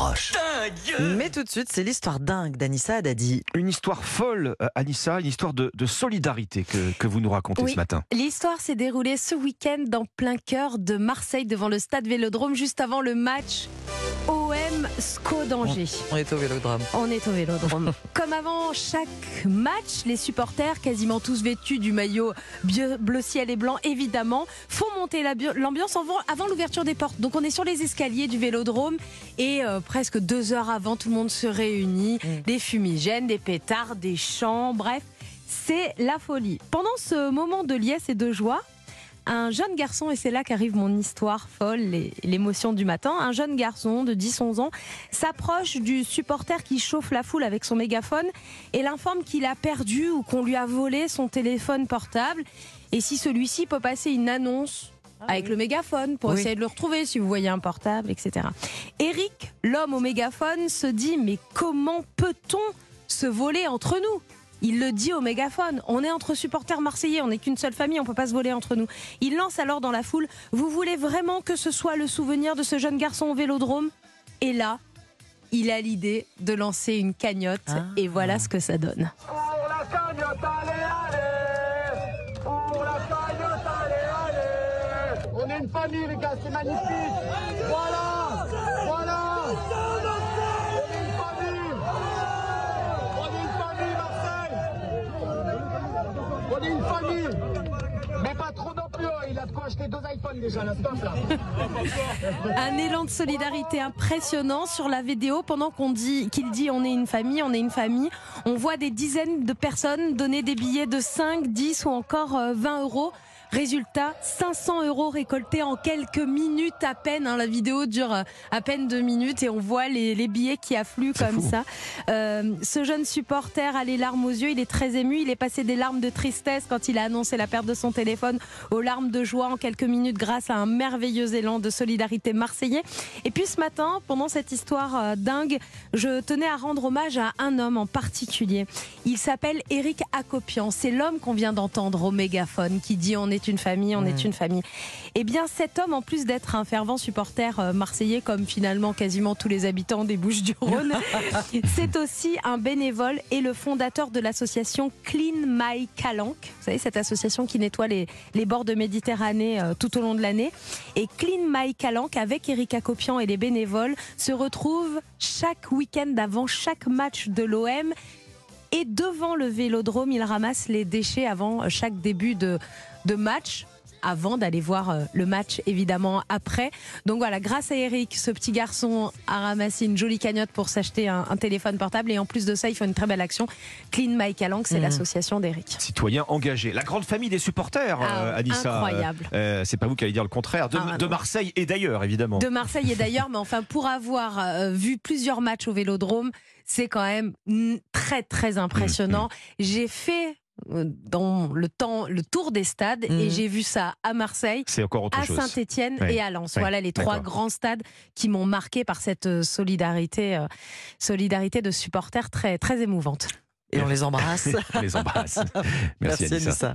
Roche. Mais tout de suite, c'est l'histoire dingue d'Anissa Haddadi. Une histoire folle, euh, Anissa, une histoire de, de solidarité que, que vous nous racontez Oui. ce matin. L'histoire s'est déroulée ce week-end en plein cœur de Marseille devant le stade Vélodrome juste avant le match OM SCO d'Angers. On est au vélodrome. On est au Vélodrome. Comme avant chaque match, les supporters, quasiment tous vêtus du maillot bleu, ciel et blanc, évidemment, font monter l'ambiance avant, avant l'ouverture des portes. Donc on est sur les escaliers du Vélodrome et euh, presque deux heures avant, tout le monde se réunit. Mm. Des fumigènes, des pétards, des chants, bref, c'est la folie. Pendant ce moment de liesse et de joie, un jeune garçon, et c'est là qu'arrive mon histoire folle, et l'émotion du matin, un jeune garçon de 10-11 ans s'approche du supporter qui chauffe la foule avec son mégaphone et l'informe qu'il a perdu ou qu'on lui a volé son téléphone portable. Et si celui-ci peut passer une annonce avec le mégaphone pour Oui. essayer de le retrouver si vous voyez un portable, etc. Eric, l'homme au mégaphone, se dit mais comment peut-on se voler entre nous? Il le dit au mégaphone. On est entre supporters marseillais, on n'est qu'une seule famille, on peut pas se voler entre nous. Il lance alors dans la foule Vous voulez vraiment que ce soit le souvenir de ce jeune garçon au vélodrome? Et là, il a l'idée de lancer une cagnotte Ah. et voilà ce que ça donne. Pour la cagnotte, allez, allez Pour la cagnotte, allez, allez On est une famille, les gars, c'est magnifique Voilà Voilà On est une famille Mais pas trop non hein. il a de quoi acheter deux iPhones déjà, là, stop, là Un élan de solidarité impressionnant sur la vidéo pendant qu'on dit qu'il dit on est une famille, on est une famille. On voit des dizaines de personnes donner des billets de 5, 10 ou encore euh, 20 euros. Résultat, 500 euros récoltés en quelques minutes à peine. hein. La vidéo dure euh, à peine deux minutes et on voit les, les billets qui affluent comme fou. ça. Euh, ce jeune supporter a les larmes aux yeux, il est très ému, il est passé des larmes de tristesse quand il a annoncé la perte de son téléphone aux larmes de joie en quelques minutes grâce à un merveilleux élan de solidarité marseillais. Et puis ce matin, pendant cette histoire euh, dingue, je tenais à rendre hommage à un homme en particulier. Il s'appelle Eric Acopian. C'est l'homme qu'on vient d'entendre au mégaphone qui dit on est une famille, on est une famille. Eh bien cet homme, en plus d'être un fervent supporter euh, marseillais comme finalement quasiment tous les habitants des Bouches-du-Rhône, c'est aussi un bénévole et le fondateur de l'association Clean My Calanque. Vous savez, cette association qui nettoie les, les bords de Méditerranée euh, tout au long de l'année. Et Clean My Calanque, avec Erika Copian et les bénévoles, se retrouve chaque week-end avant chaque match de l'OM. Et devant le vélodrome, il ramasse les déchets avant chaque début de, de match avant d'aller voir euh, le match évidemment après. Donc voilà, grâce à Eric, ce petit garçon a ramassé une jolie cagnotte pour s'acheter un, un téléphone portable et en plus de ça, il fait une très belle action. Clean My Calanque, c'est Mhm. l'association d'Eric. Citoyen engagé. La grande famille des supporters, Ah, euh, Anissa. incroyable. Euh, c'est pas vous qui allez dire le contraire. De, Ah, de. Marseille et d'ailleurs, évidemment. de Marseille et d'ailleurs, mais enfin pour avoir euh, vu plusieurs matchs au Vélodrome, c'est quand même très très impressionnant. J'ai fait euh, dans le temps le tour des stades et Mhm. j'ai vu ça à Marseille. C'est encore autre À. Saint-Étienne Ouais. et à Lens. Ouais, Voilà les trois grands stades qui m'ont marqué par cette euh, solidarité, euh, solidarité de supporters très très émouvante. Et on les embrasse. On les embrasse. Merci, Merci Anissa. Anissa.